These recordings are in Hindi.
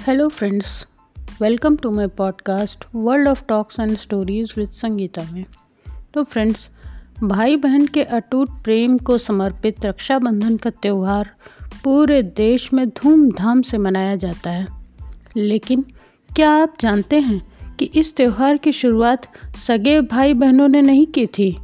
Hello friends welcome to my podcast world of talks and stories with Sangeeta में. तो फ्रेंड्स भाई बहन के अटूट प्रेम को समर्पित रक्षाबंधन का त्यौहार पूरे देश में धूमधाम से मनाया जाता है। लेकिन क्या आप जानते हैं कि इस त्यौहार की शुरुआत सगे भाई बहनों ने नहीं की थी?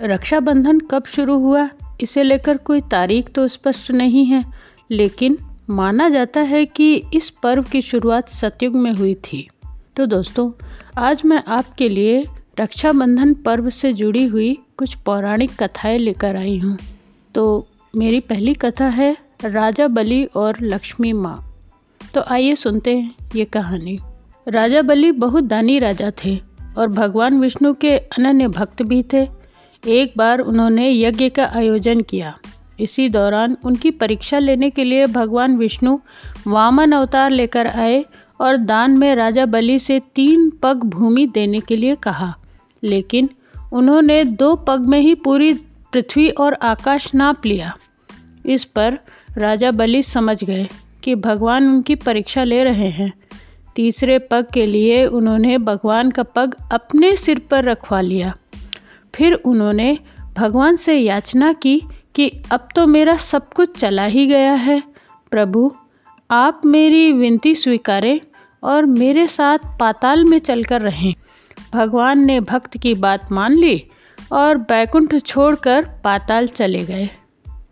रक्षाबंधन कब शुरू हुआ, इसे लेकर कोई तारीख तो स्पष्ट नहीं है, लेकिन माना जाता है कि इस पर्व की शुरुआत सतयुग में हुई थी। तो दोस्तों, आज मैं आपके लिए रक्षाबंधन पर्व से जुड़ी हुई कुछ पौराणिक कथाएँ लेकर आई हूँ। तो मेरी पहली कथा है, राजा बलि और लक्ष्मी माँ। तो आइए सुनते हैं ये कहानी। राजा बलि बहुत दानी राजा थे और भगवान विष्णु के अनन्य भक्त भी थे। एक बार उन्होंने यज्ञ का आयोजन किया। इसी दौरान उनकी परीक्षा लेने के लिए भगवान विष्णु वामन अवतार लेकर आए और दान में राजा बलि से तीन पग भूमि देने के लिए कहा। लेकिन उन्होंने दो पग में ही पूरी पृथ्वी और आकाश नाप लिया। इस पर राजा बलि समझ गए कि भगवान उनकी परीक्षा ले रहे हैं। तीसरे पग के लिए उन्होंने भगवान का पग अपने सिर पर रखवा लिया। फिर उन्होंने भगवान से याचना की कि अब तो मेरा सब कुछ चला ही गया है। प्रभु, आप मेरी विनती स्वीकारें और मेरे साथ पाताल में चलकर रहें। भगवान ने भक्त की बात मान ली और बैकुंठ छोड़कर पाताल चले गए।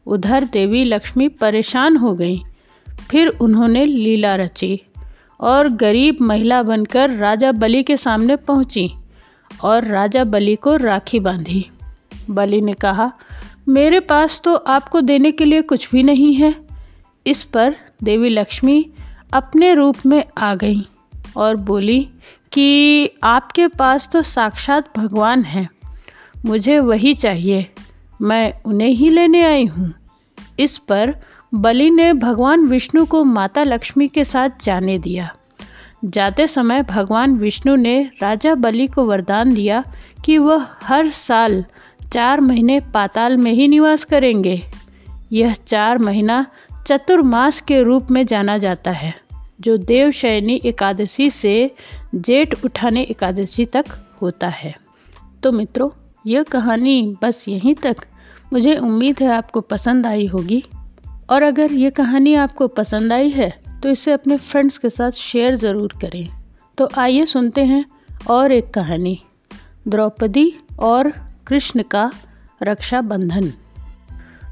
उधर देवी लक्ष्मी परेशान हो गई। फिर उन्होंने लीला रची और गरीब महिला बनकर राजा बलि के सामने पहुँची और राजा बलि को राखी बांधी। बलि ने कहा मेरे पास तो आपको देने के लिए कुछ भी नहीं है। इस पर देवी लक्ष्मी अपने रूप में आ गई और बोली कि आपके पास तो साक्षात भगवान हैं। मुझे वही चाहिए। मैं उन्हें ही लेने आई हूँ। इस पर बलि ने भगवान विष्णु को माता लक्ष्मी के साथ जाने दिया। जाते समय भगवान विष्णु ने राजा बलि को वरदान दिया कि वह हर साल चार महीने पाताल में ही निवास करेंगे। यह चार महीना चतुर्मास के रूप में जाना जाता है, जो देवशयनी एकादशी से जेठ उठाने एकादशी तक होता है। तो मित्रों, यह कहानी बस यहीं तक। मुझे उम्मीद है आपको पसंद आई होगी। और अगर ये कहानी आपको पसंद आई है तो इसे अपने फ्रेंड्स के साथ शेयर ज़रूर करें। तो आइए सुनते हैं और एक कहानी। द्रौपदी और कृष्ण का रक्षाबंधन।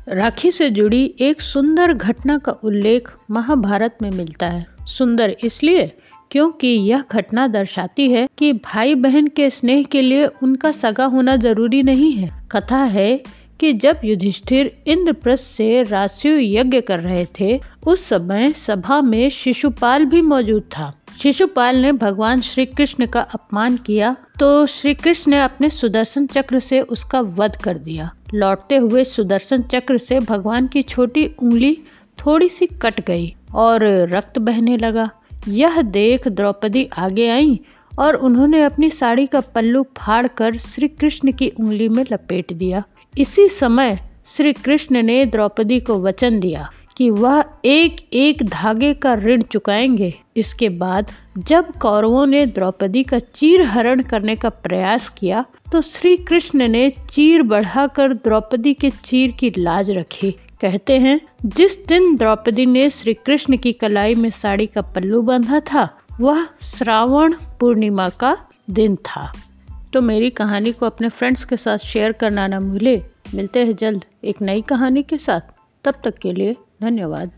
राखी से जुड़ी एक सुंदर घटना का उल्लेख महाभारत में मिलता है। सुंदर इसलिए क्योंकि यह घटना दर्शाती है कि भाई बहन के स्नेह के लिए उनका सगा होना ज़रूरी नहीं है। कथा है कि जब युधिष्ठिर इंद्रप्रस्थ से राशिव यज्ञ कर रहे थे, उस समय सभा में शिशुपाल भी मौजूद था। शिशुपाल ने भगवान श्री कृष्ण का अपमान किया तो श्री कृष्ण ने अपने सुदर्शन चक्र से उसका वध कर दिया। लौटते हुए सुदर्शन चक्र से भगवान की छोटी उंगली थोड़ी सी कट गई और रक्त बहने लगा। यह देख द्रौपदी आगे आई और उन्होंने अपनी साड़ी का पल्लू फाड़ कर श्री कृष्ण की उंगली में लपेट दिया। इसी समय श्री कृष्ण ने द्रौपदी को वचन दिया कि वह एक एक धागे का ऋण चुकाएँगे। इसके बाद जब कौरवों ने द्रौपदी का चीर हरण करने का प्रयास किया तो श्री कृष्ण ने चीर बढ़ाकर द्रौपदी के चीर की लाज रखी। कहते हैं, जिस दिन द्रौपदी ने श्री कृष्ण की कलाई में साड़ी का पल्लू बांधा था, वह श्रावण पूर्णिमा का दिन था। तो मेरी कहानी को अपने फ्रेंड्स के साथ शेयर करना ना भूले। मिलते हैं जल्द एक नई कहानी के साथ। तब तक के लिए धन्यवाद